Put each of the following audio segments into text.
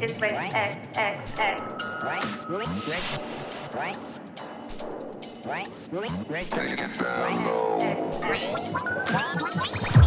This is wave X X X. Right, moving, ready, right, right, moving, ready, Take it down right, low.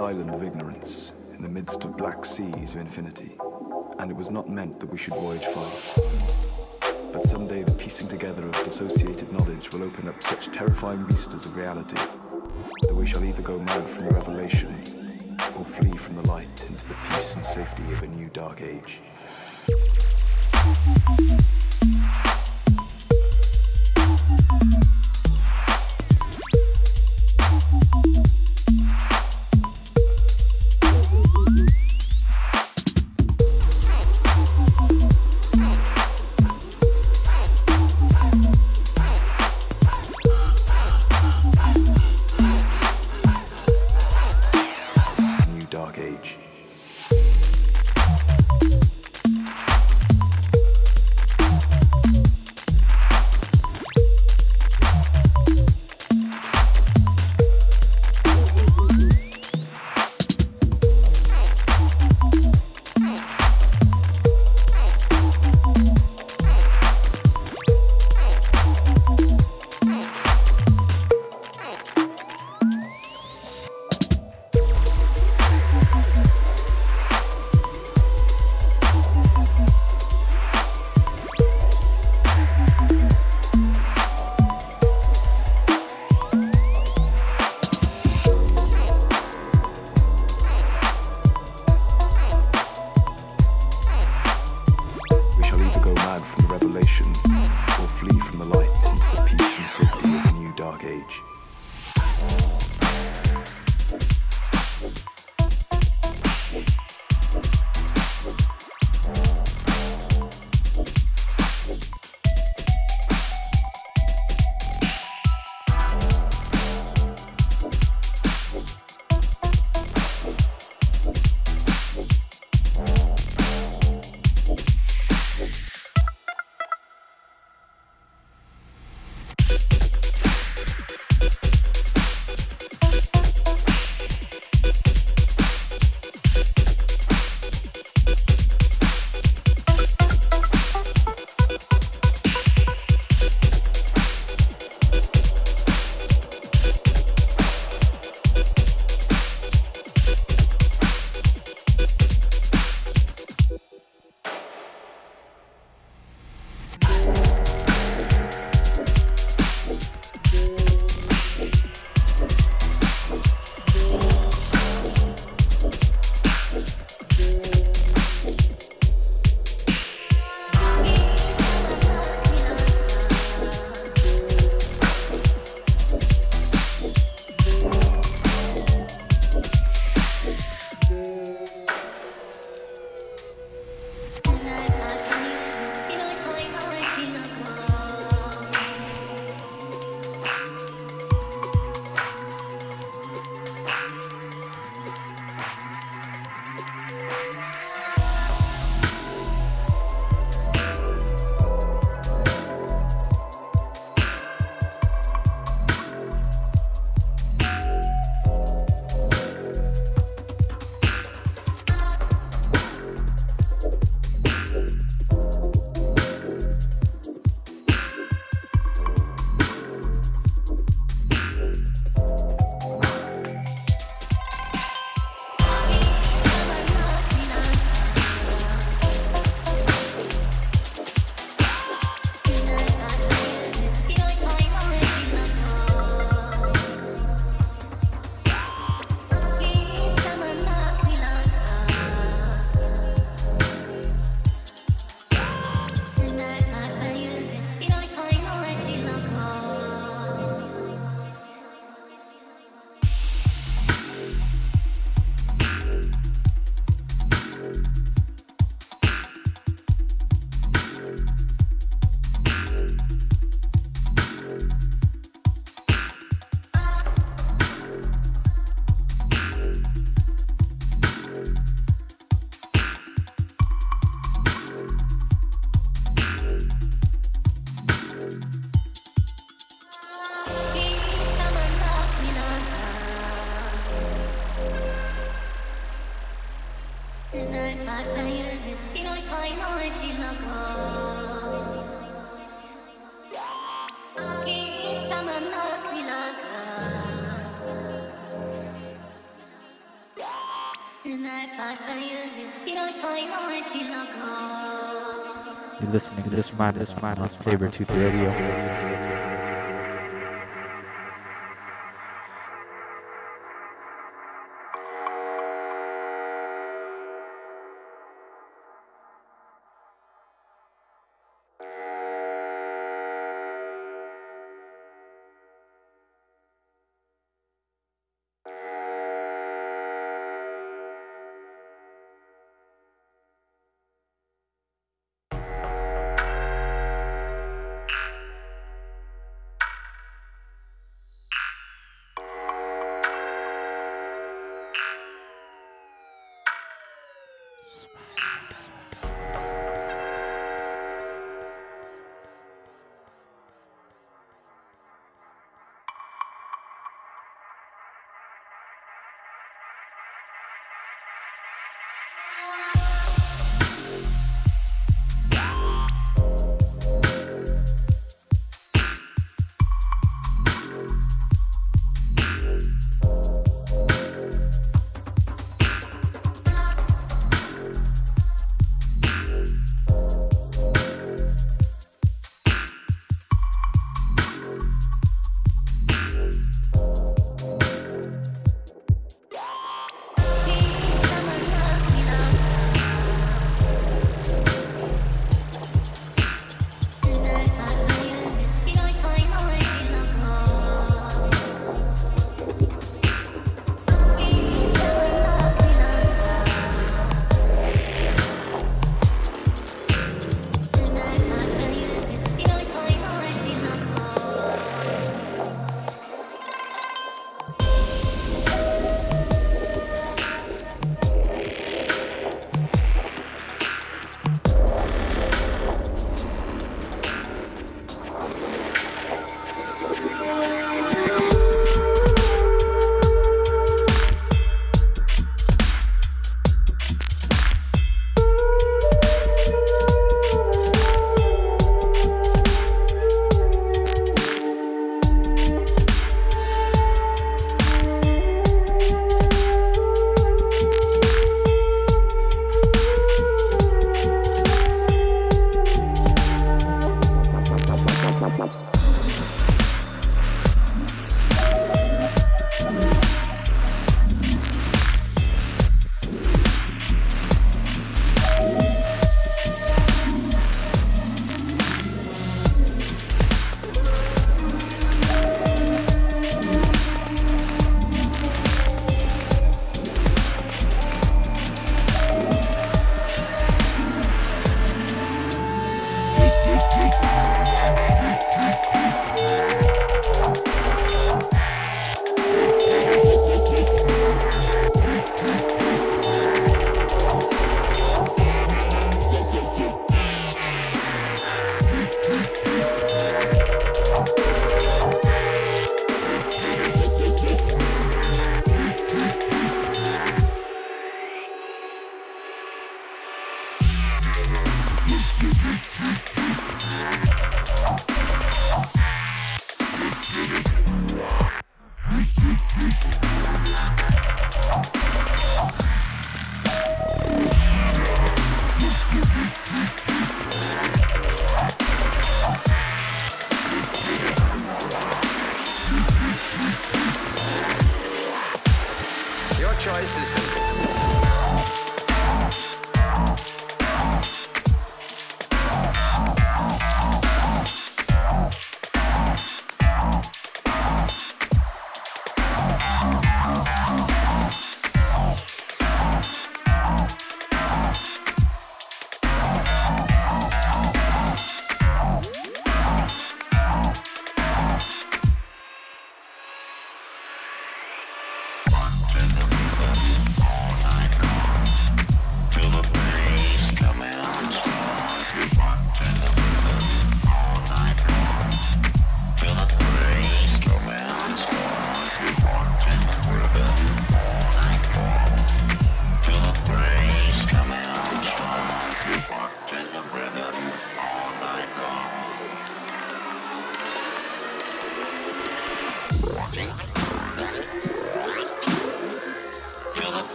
Island of ignorance in the midst of black seas of infinity, and it was not meant that we should voyage far. But someday the piecing together of dissociated knowledge will open up such terrifying vistas of reality that we shall either go mad from revelation or flee from the light into the peace and safety of a new dark age. This man on Radio.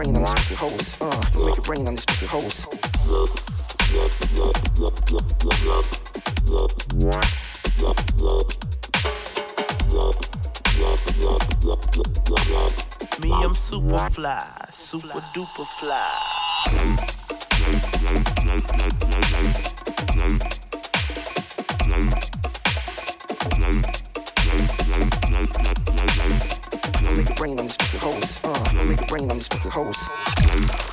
Brain on the. Uh, you make your brain on the stupid hoes. Me, I'm super fly, super duper fly. Make your brain the stupid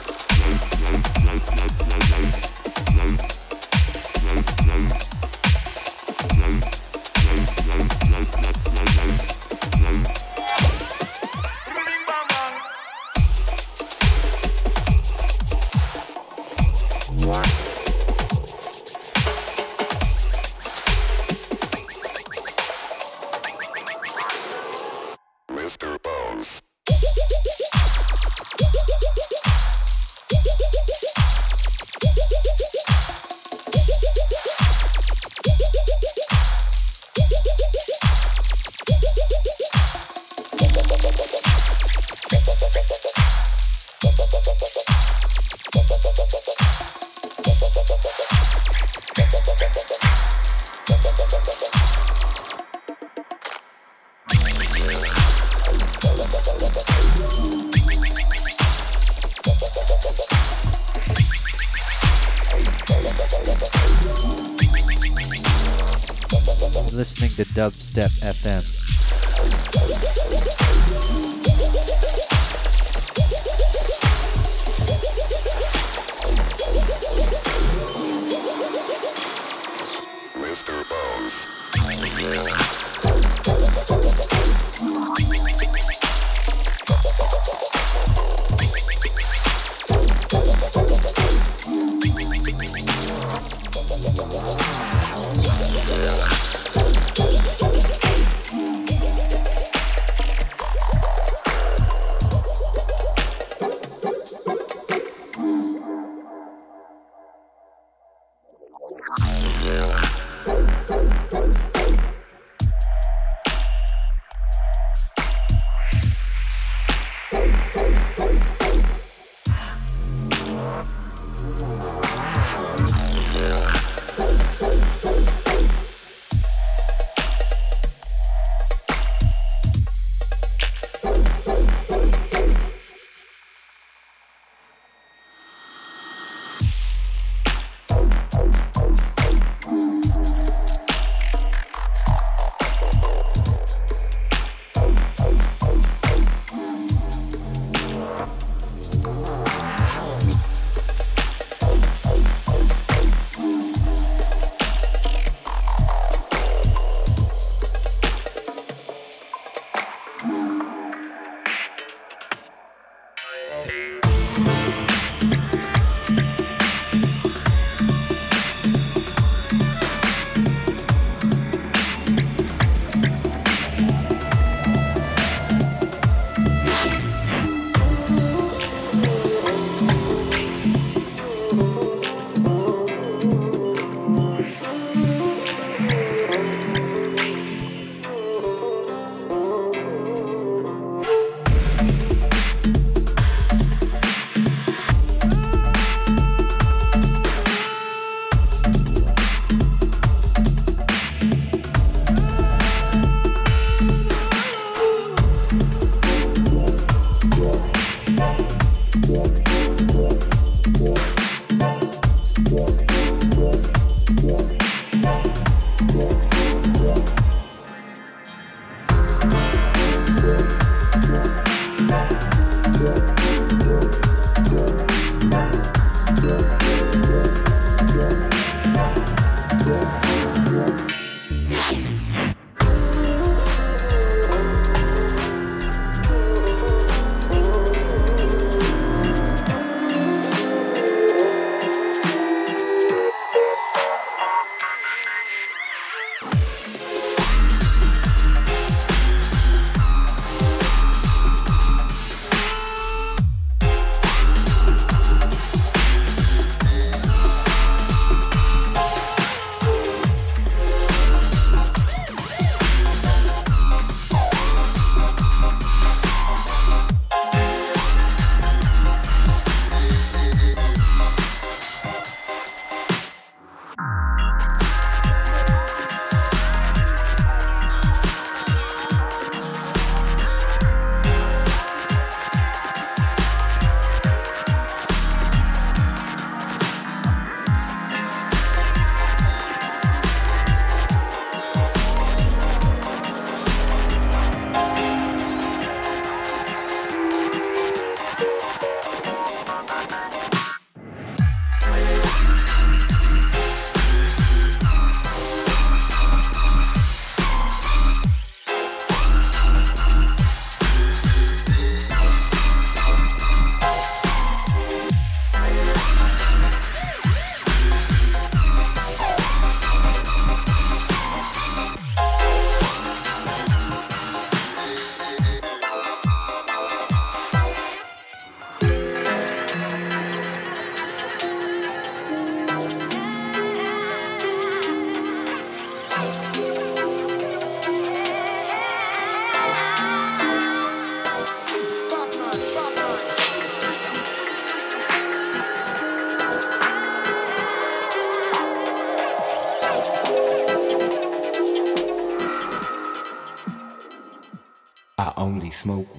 smoke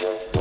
Yeah.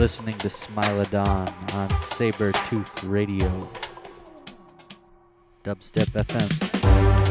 Listening to Smilodon on Saber Tooth Radio. Dubstep FM.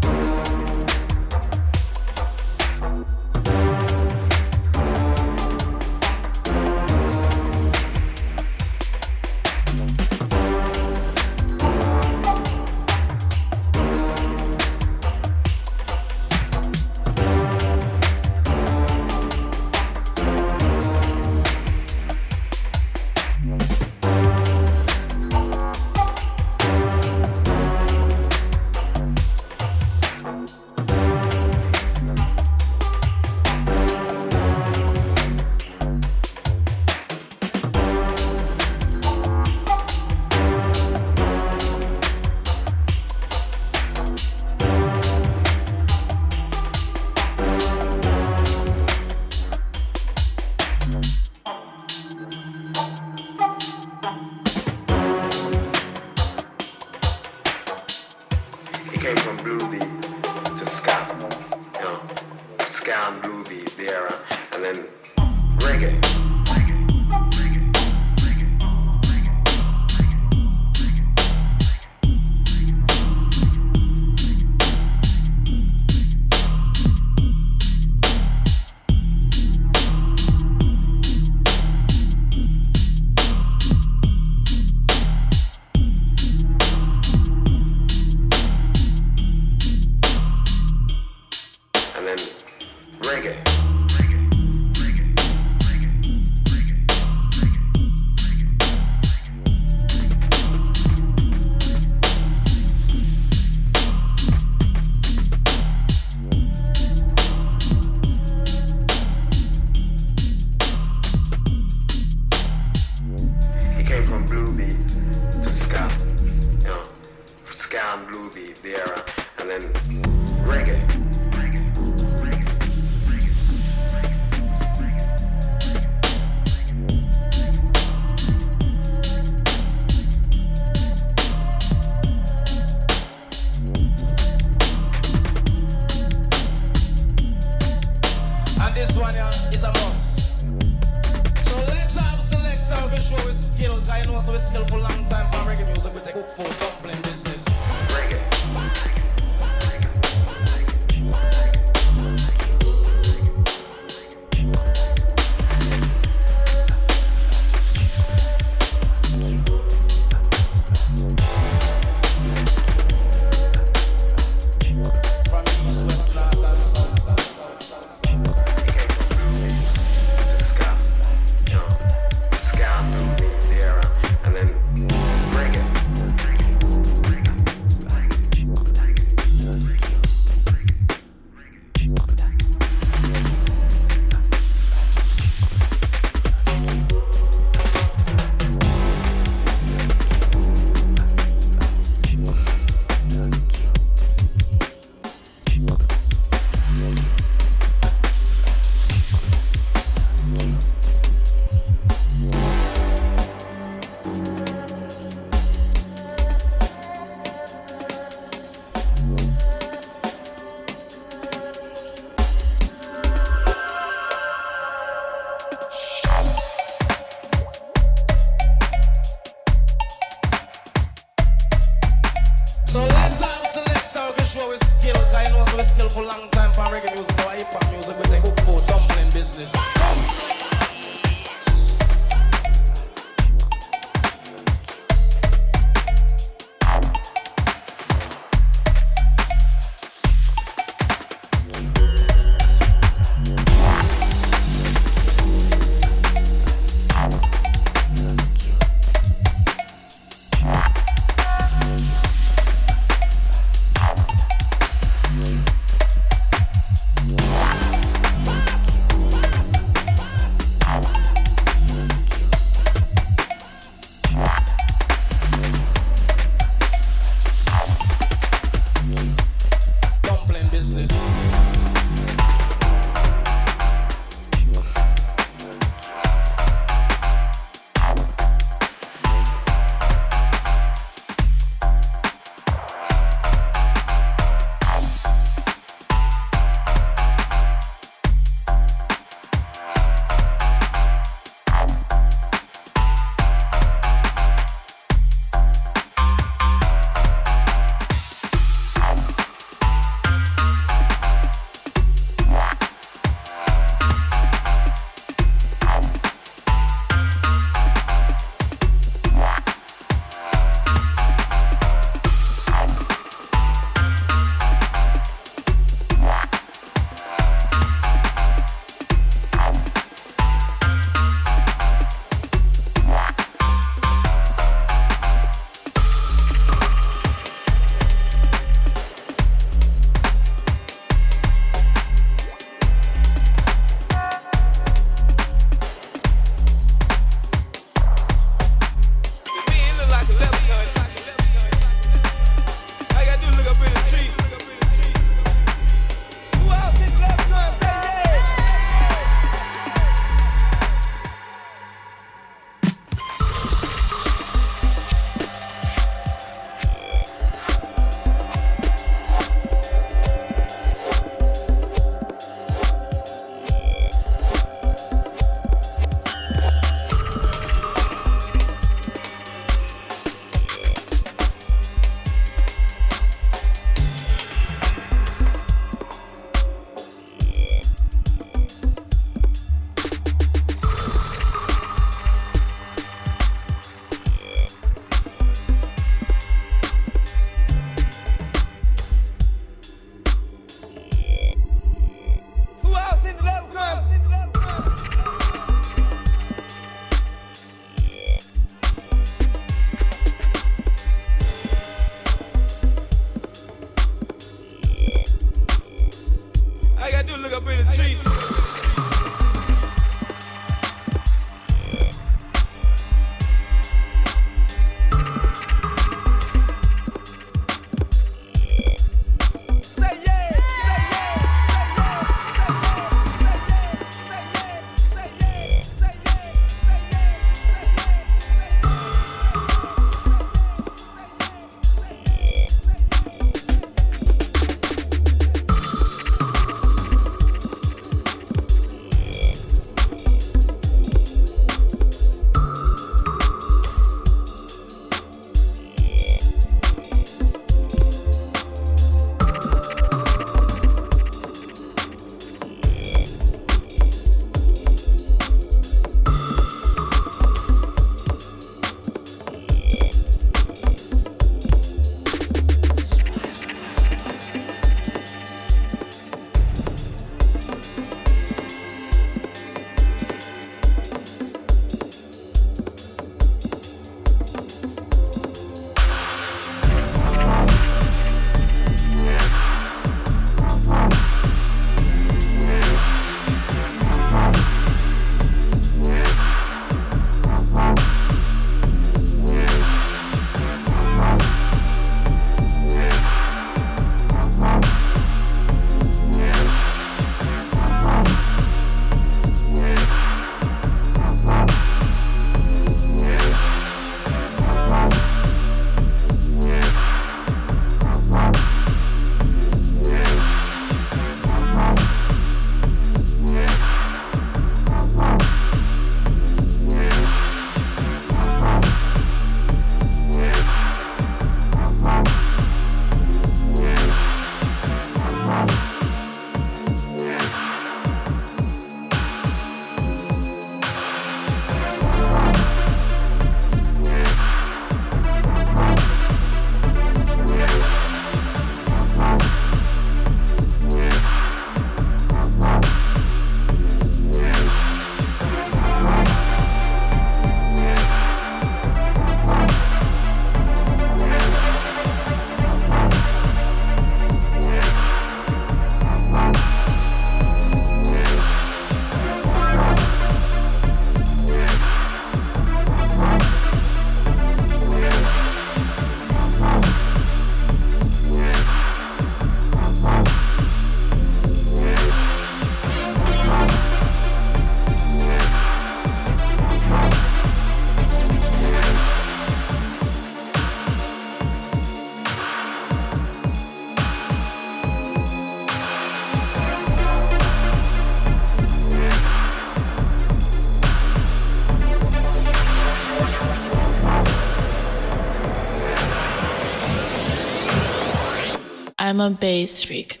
I'm a bass freak.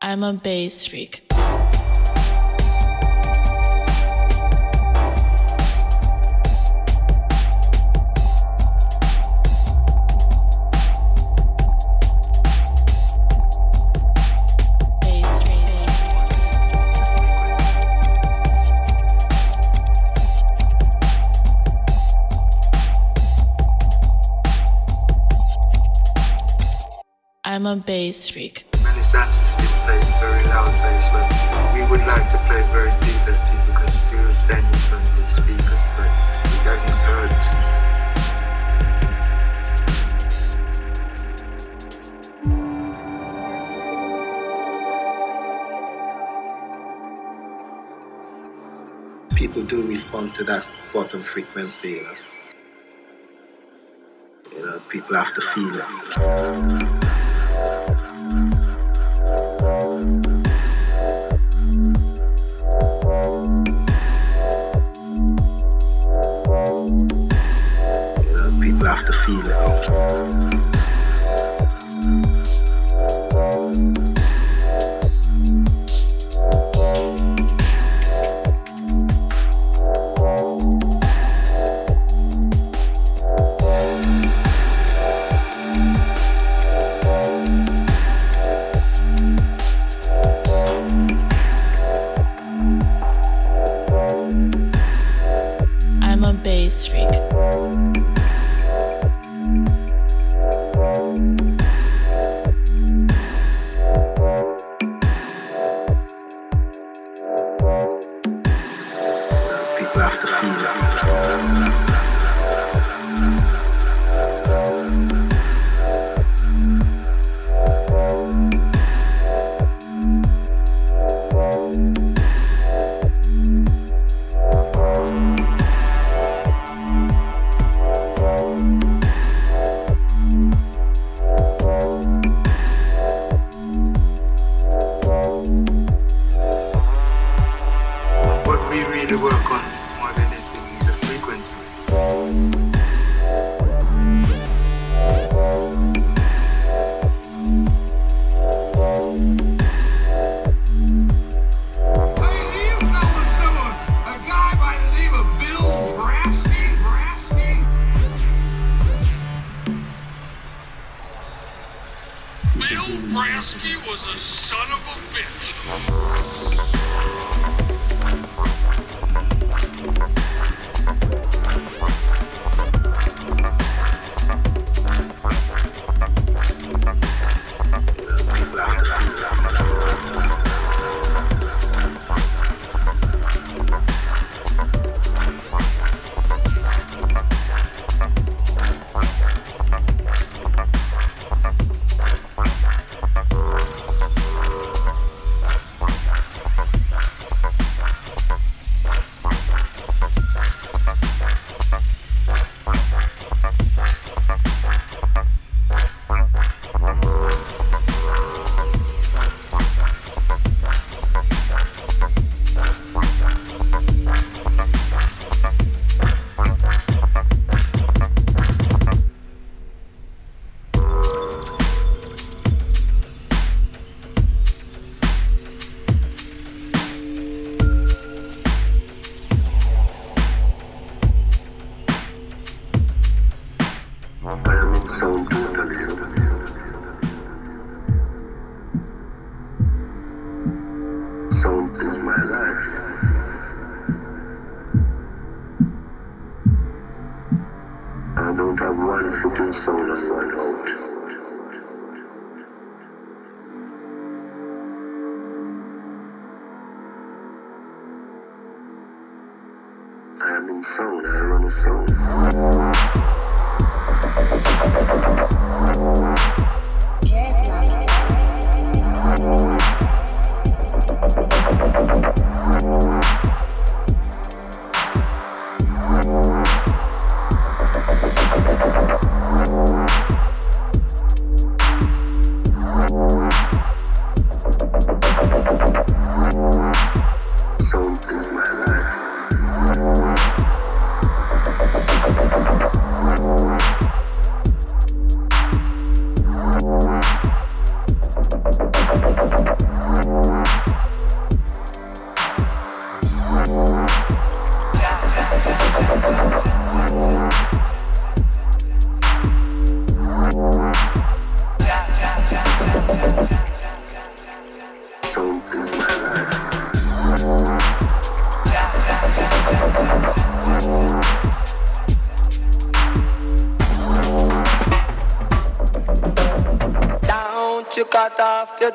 I'm a bass freak. A bass freak. Many sound systems play very loud bass, but we would like to play very deep that people can still stand in front of the speaker, but it doesn't hurt. people do respond to that bottom frequency, you know. You know, people have to feel it.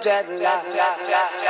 Off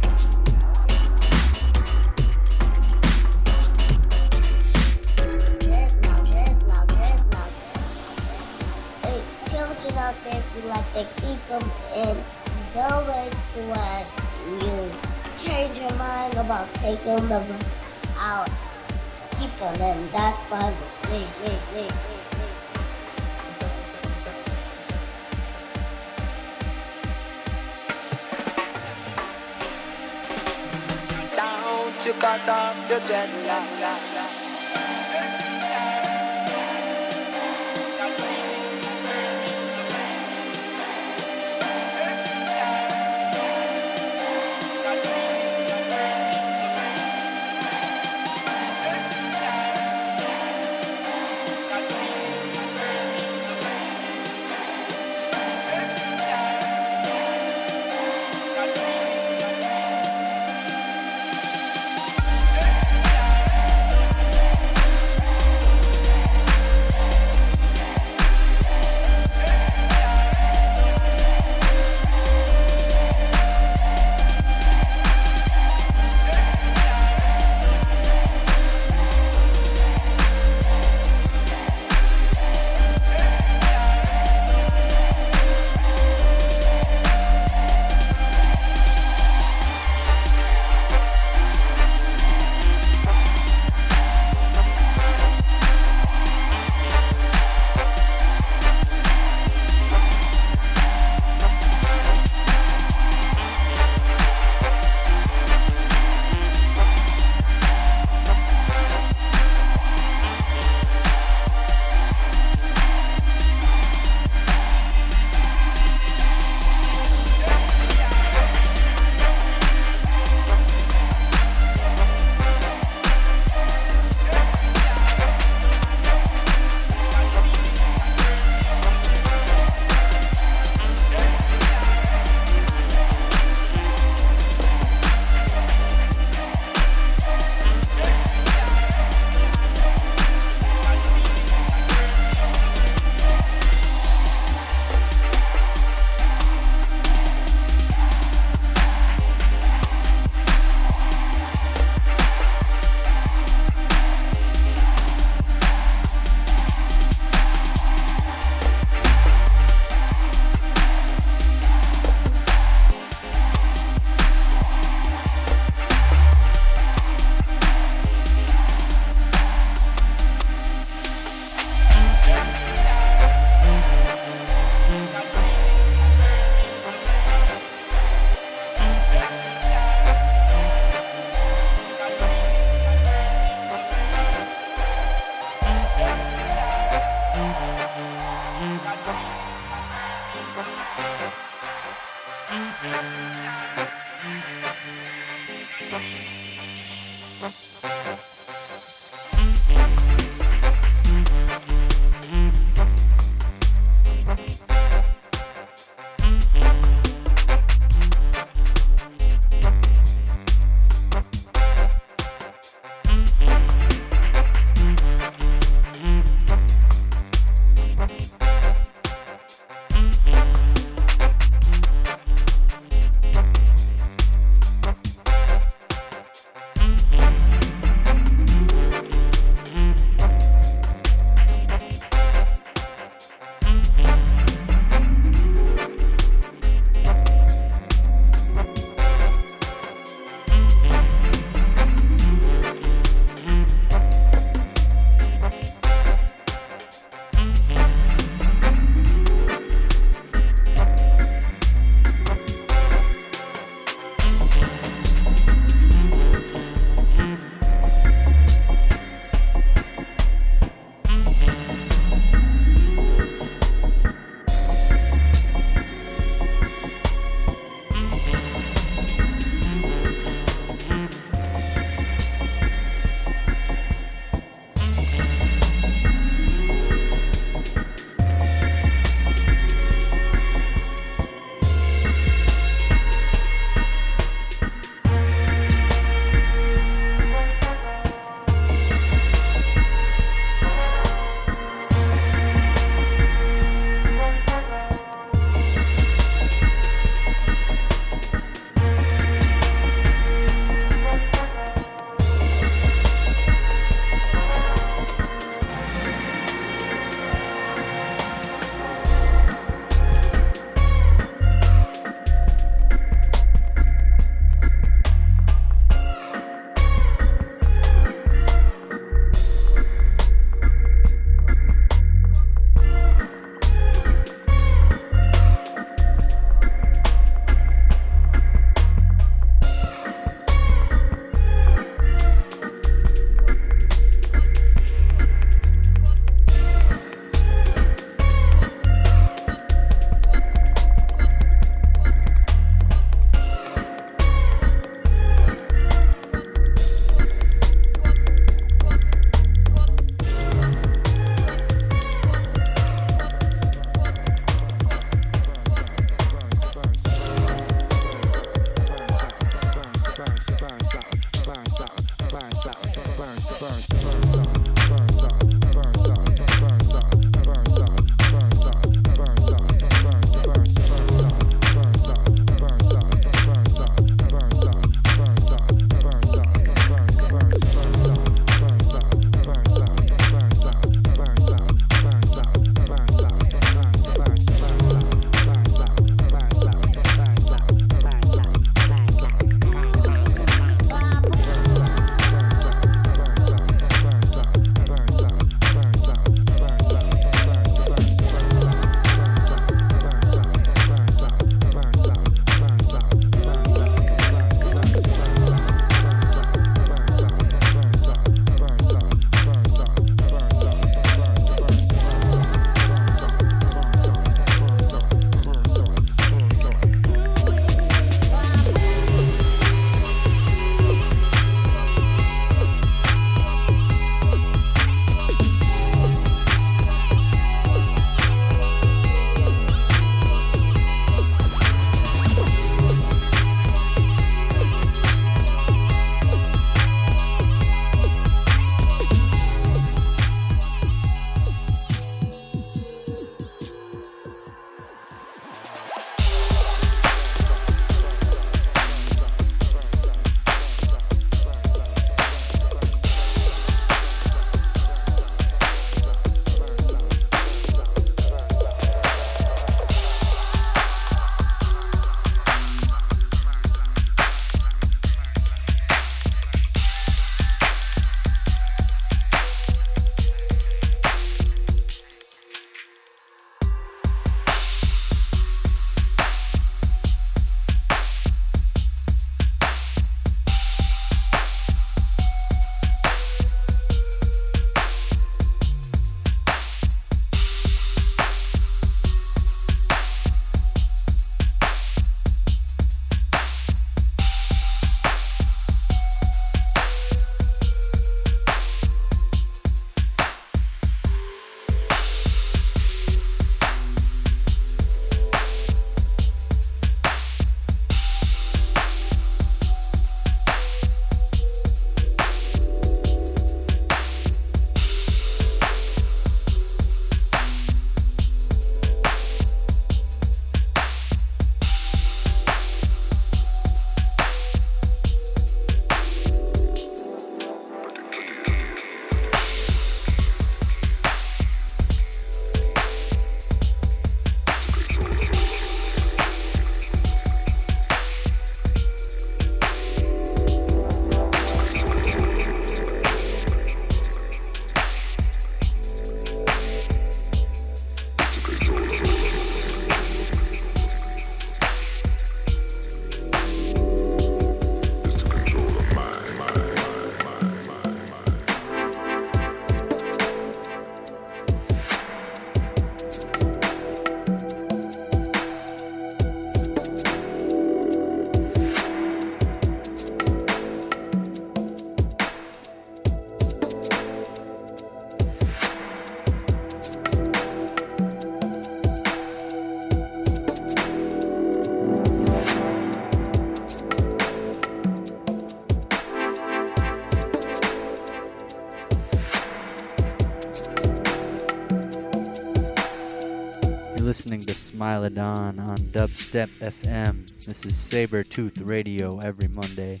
Smilodon on Dubstep FM. This is Saber Tooth Radio every Monday.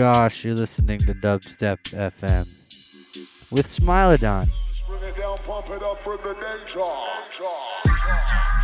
gosh, you're listening to Dubstep FM with Smilodon. Bring it down, pump it up, bring the danger. danger. danger.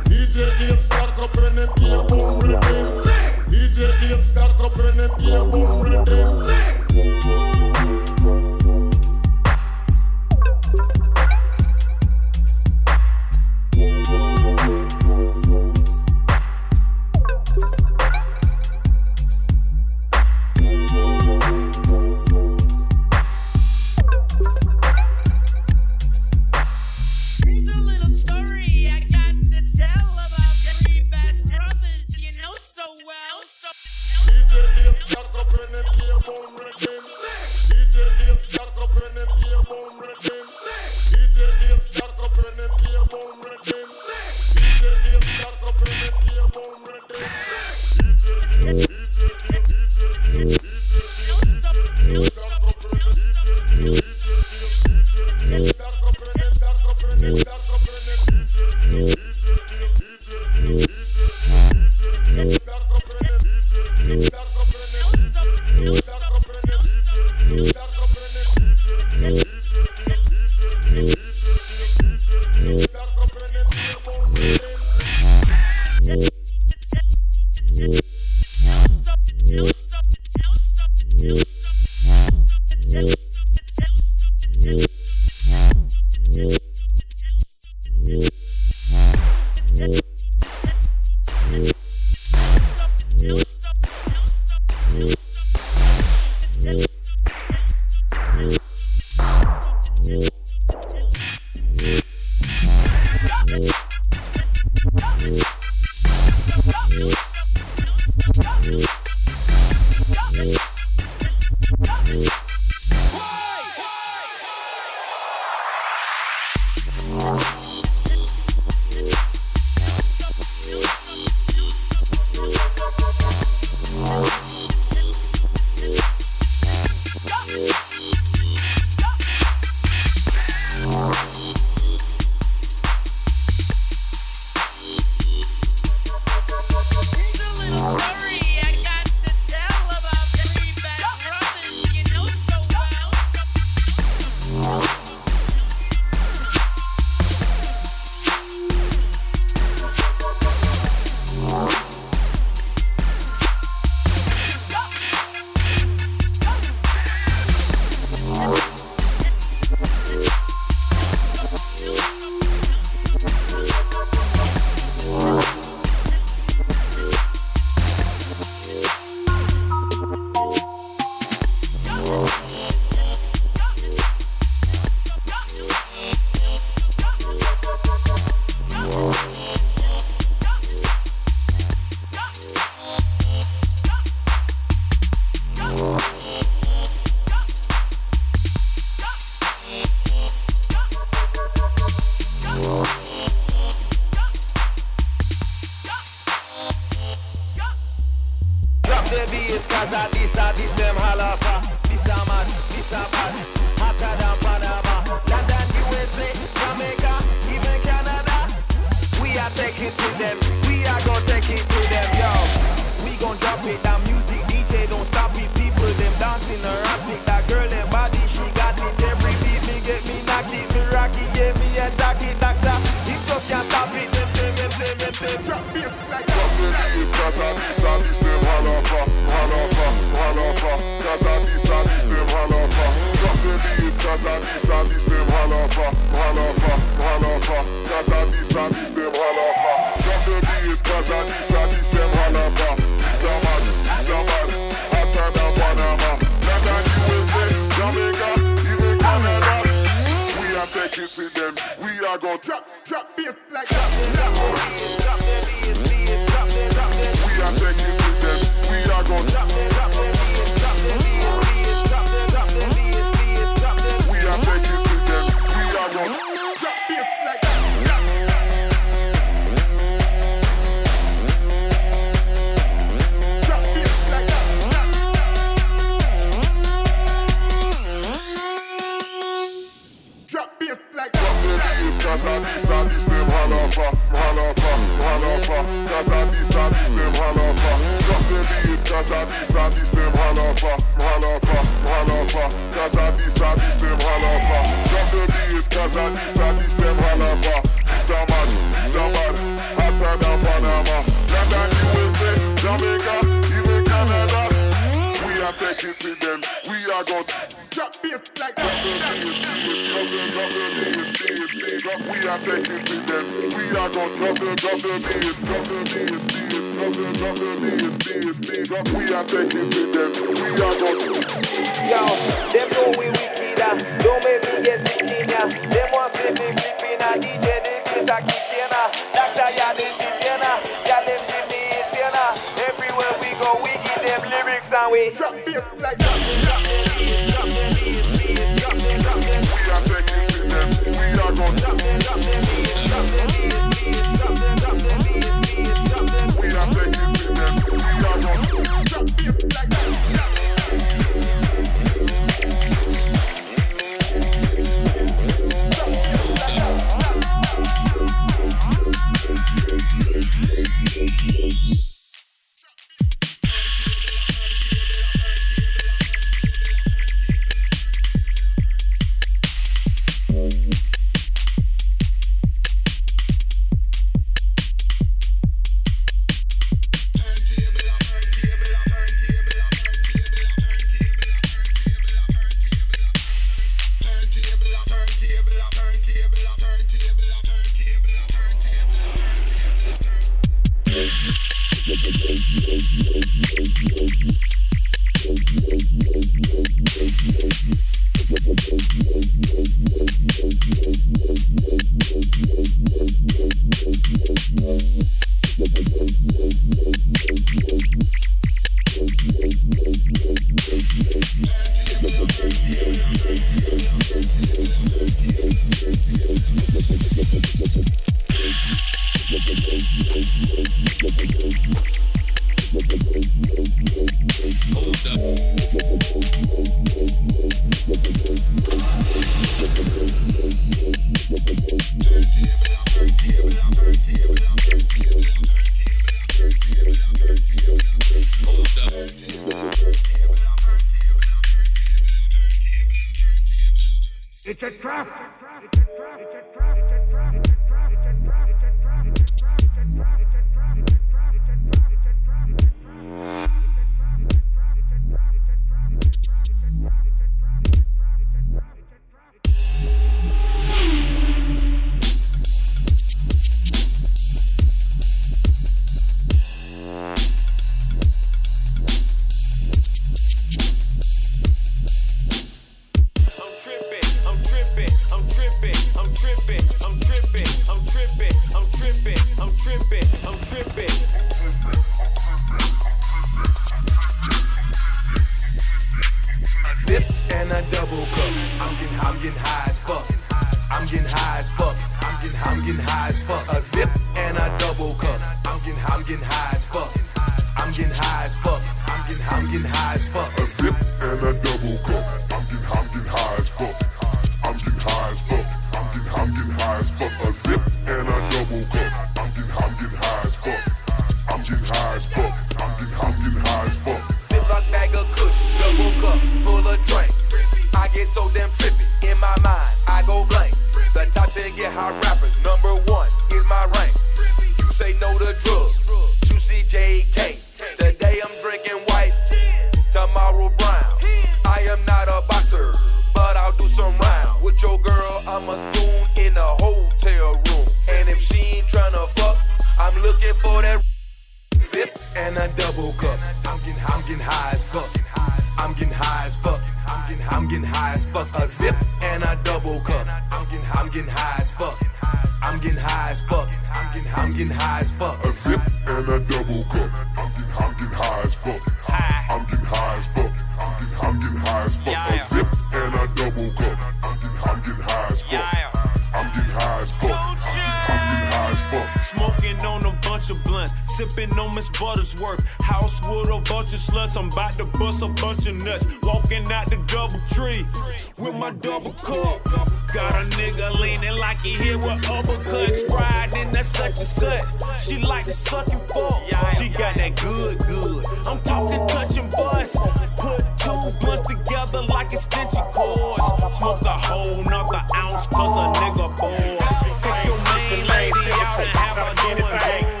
Uppercuts. Riding that such and such. She like to suck and fuck. She got that good, good. I'm talking touch and bust. Put two blunts together like extension cords. Smoke a whole nother ounce cause a nigga bored. Take your main lady out and have her doing good.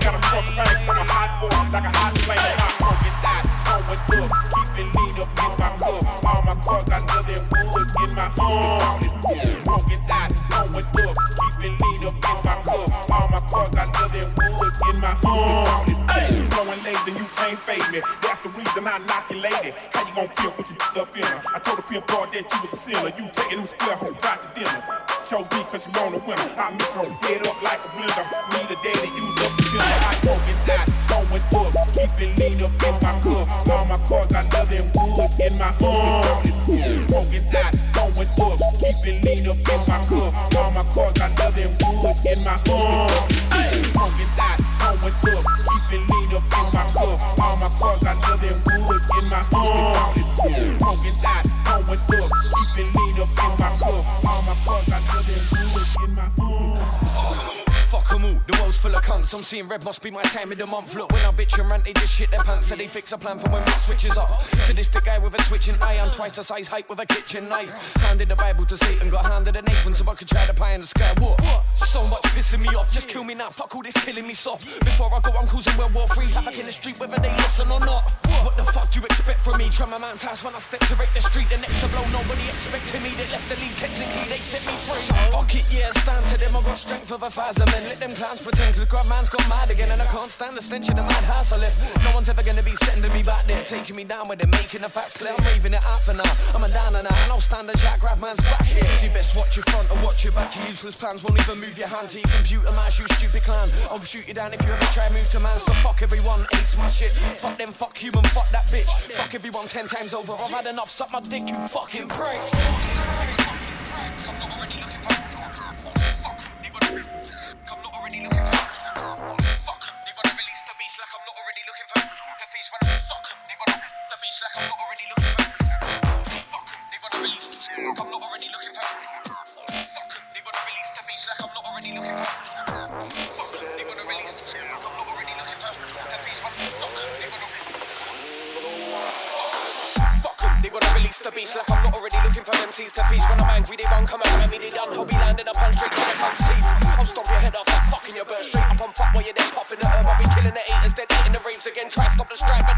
Got a truck bang from a hot boy, like a hot flame. Working that, going up, keeping lean up in my cup. All my cars got nothing wood in my hood. Lazy, you can't fade me. That's the reason I knock you lady. How you gon' feel what you up in her? I told the pimp boy that you was a sinner. You taking them square hoes out to dinner. Chose me cause you want a winner. I miss her dead up like a blender. Need a daddy, use up the filler. I smoking that, going up, keeping lean up in my cup. All my cars got nothing wood in my hood. Smoking that, going up, keeping lean up in my cup. All my cars got nothing wood in my hood. Cunts. I'm seeing red must be my time of the month. Look, when I bitch and rant, they just shit their pants. So they fix a plan for when it switches up. Sadistic guy with a twitching eye, I'm twice the size height with a kitchen knife. Handed the Bible to Satan, got handed an apron so I could try the pie in the sky. What? So much pissing me off, just kill me now. Fuck all this killing me soft. Before I go, I'm causing World War Three. Havoc in the street, whether they listen or not. What the fuck do you expect from me? Try my man's house when I step to wreck the street. The next to blow, nobody expected me. They left the lead, technically they set me free. Fuck it, yeah, stand to them. I got strength of a thousand men. Let them clowns pretend, cause God man's gone mad again. And I can't stand the stench of the mad house I left. No one's ever gonna be sending me back there. Taking me down where they're making the facts clear. I'm raving it out for now. I'm a down and out. And I'll stand and jack, grab man's back here. So you best watch your front or watch your back. Your useless plans won't even move your hand to your computer mouse, you stupid clown. I'll shoot you down if you ever try move to man. So fuck everyone, hates my shit. Fuck them, fuck human, fuck that bitch. Fuck everyone ten times over. I've had enough, suck my dick, you fucking pricks. Fuck MCs to feast. When I'm angry, they won't come me, they done. I'll be landing up on straight to the cunt's teeth. I'll stop your head off, I'm fucking your bird straight up on fuck while you're there puffing the herb. I'll be killing the haters, dead hitting the raves again. Try stop the strike,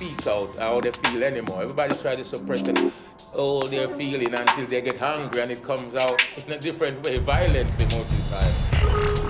speak out how they feel anymore. Everybody try to suppress it, all their feeling until they get hungry and it comes out in a different way, violently most of the time.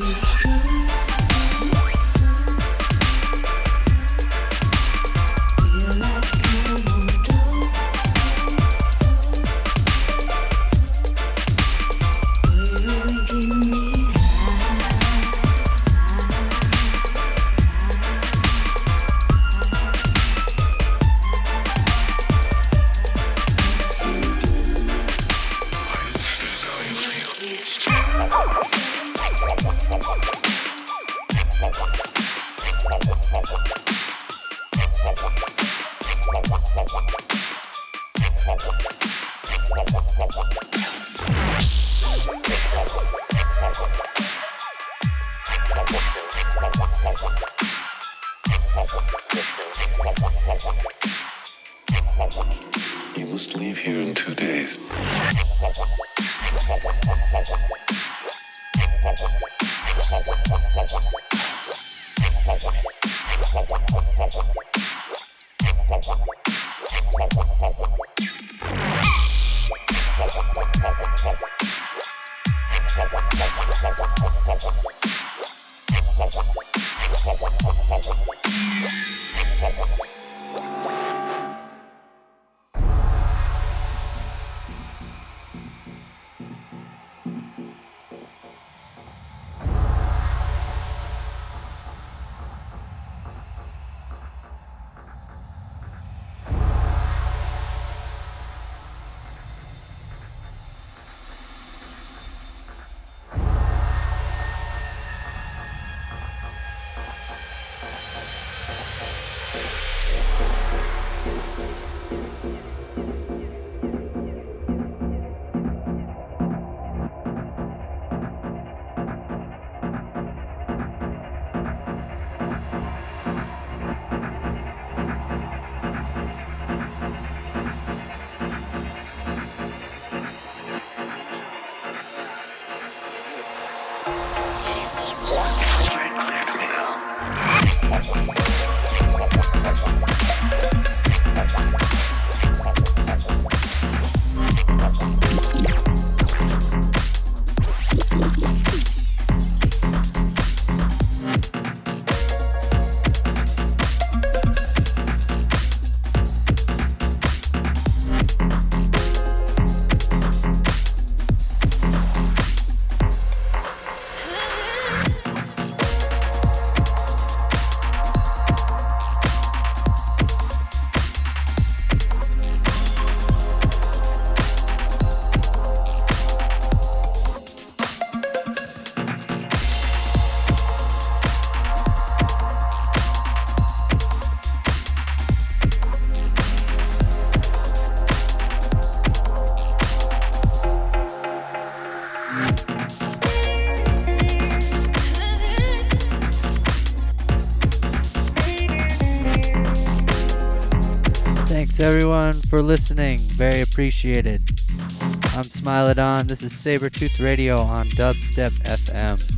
Thank you. Everyone for listening. Very appreciated. I'm Smile It This is Sabretooth Radio on Dubstep FM.